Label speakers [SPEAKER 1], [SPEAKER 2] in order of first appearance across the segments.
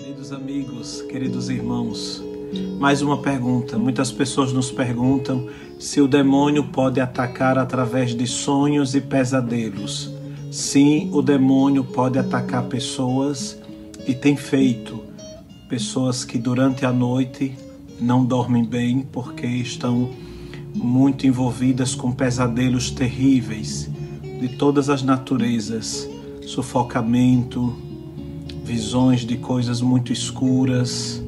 [SPEAKER 1] Queridos amigos, queridos irmãos, mais uma pergunta. Muitas pessoas nos perguntam se o demônio pode atacar através de sonhos e pesadelos. Sim, o demônio pode atacar pessoas e tem feito. Pessoas que durante a noite não dormem bem porque estão muito envolvidas com pesadelos terríveis de todas as naturezas, sufocamento, visões de coisas muito escuras.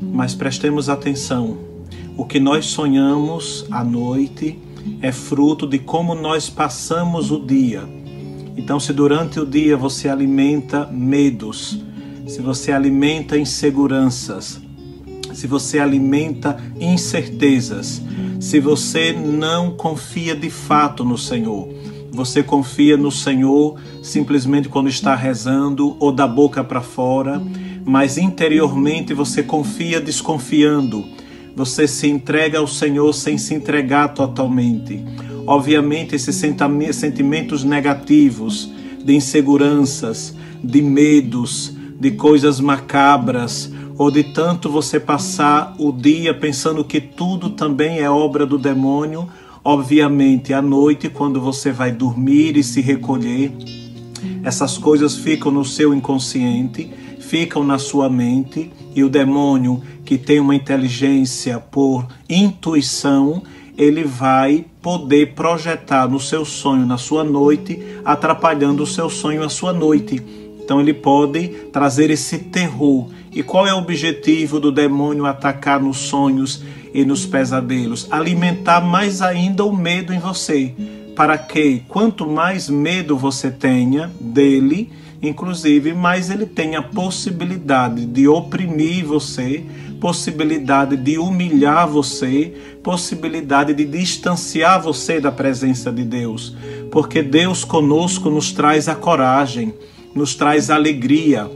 [SPEAKER 1] Mas prestemos atenção: o que nós sonhamos à noite é fruto de como nós passamos o dia. Então, se durante o dia você alimenta medos, se você alimenta inseguranças, se você alimenta incertezas, se você não confia de fato no Senhor, você confia no Senhor simplesmente quando está rezando ou da boca para fora, mas interiormente você confia desconfiando. Você se entrega ao Senhor sem se entregar totalmente. Obviamente, esses sentimentos negativos, de inseguranças, de medos, de coisas macabras, ou de tanto você passar o dia pensando que tudo também é obra do demônio, Obviamente, à noite, quando você vai dormir e se recolher, essas coisas ficam no seu inconsciente, ficam na sua mente, e o demônio, que tem uma inteligência por intuição, ele vai poder projetar no seu sonho, na sua noite, atrapalhando o seu sonho, a sua noite. Então ele pode trazer esse terror. E qual é o objetivo do demônio atacar nos sonhos e nos pesadelos? Alimentar mais ainda o medo em você, para que quanto mais medo você tenha dele, inclusive, mais ele tenha possibilidade de oprimir você, possibilidade de humilhar você, possibilidade de distanciar você da presença de Deus, porque Deus conosco nos traz a coragem nos traz alegria,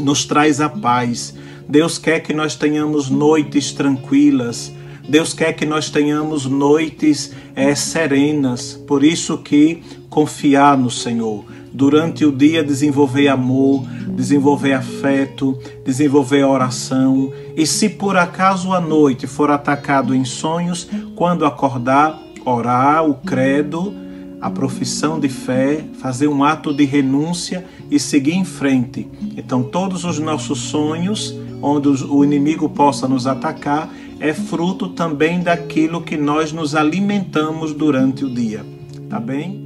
[SPEAKER 1] nos traz a paz. Deus quer que nós tenhamos noites tranquilas. Deus quer que nós tenhamos noites é, serenas. Por isso que confiar no Senhor. Durante o dia desenvolver amor, desenvolver afeto, desenvolver oração. E se por acaso a noite for atacado em sonhos, quando acordar, orar o credo a profissão de fé, fazer um ato de renúncia e seguir em frente. Então, todos os nossos sonhos, onde o inimigo possa nos atacar, é fruto também daquilo que nós nos alimentamos durante o dia. Tá bem?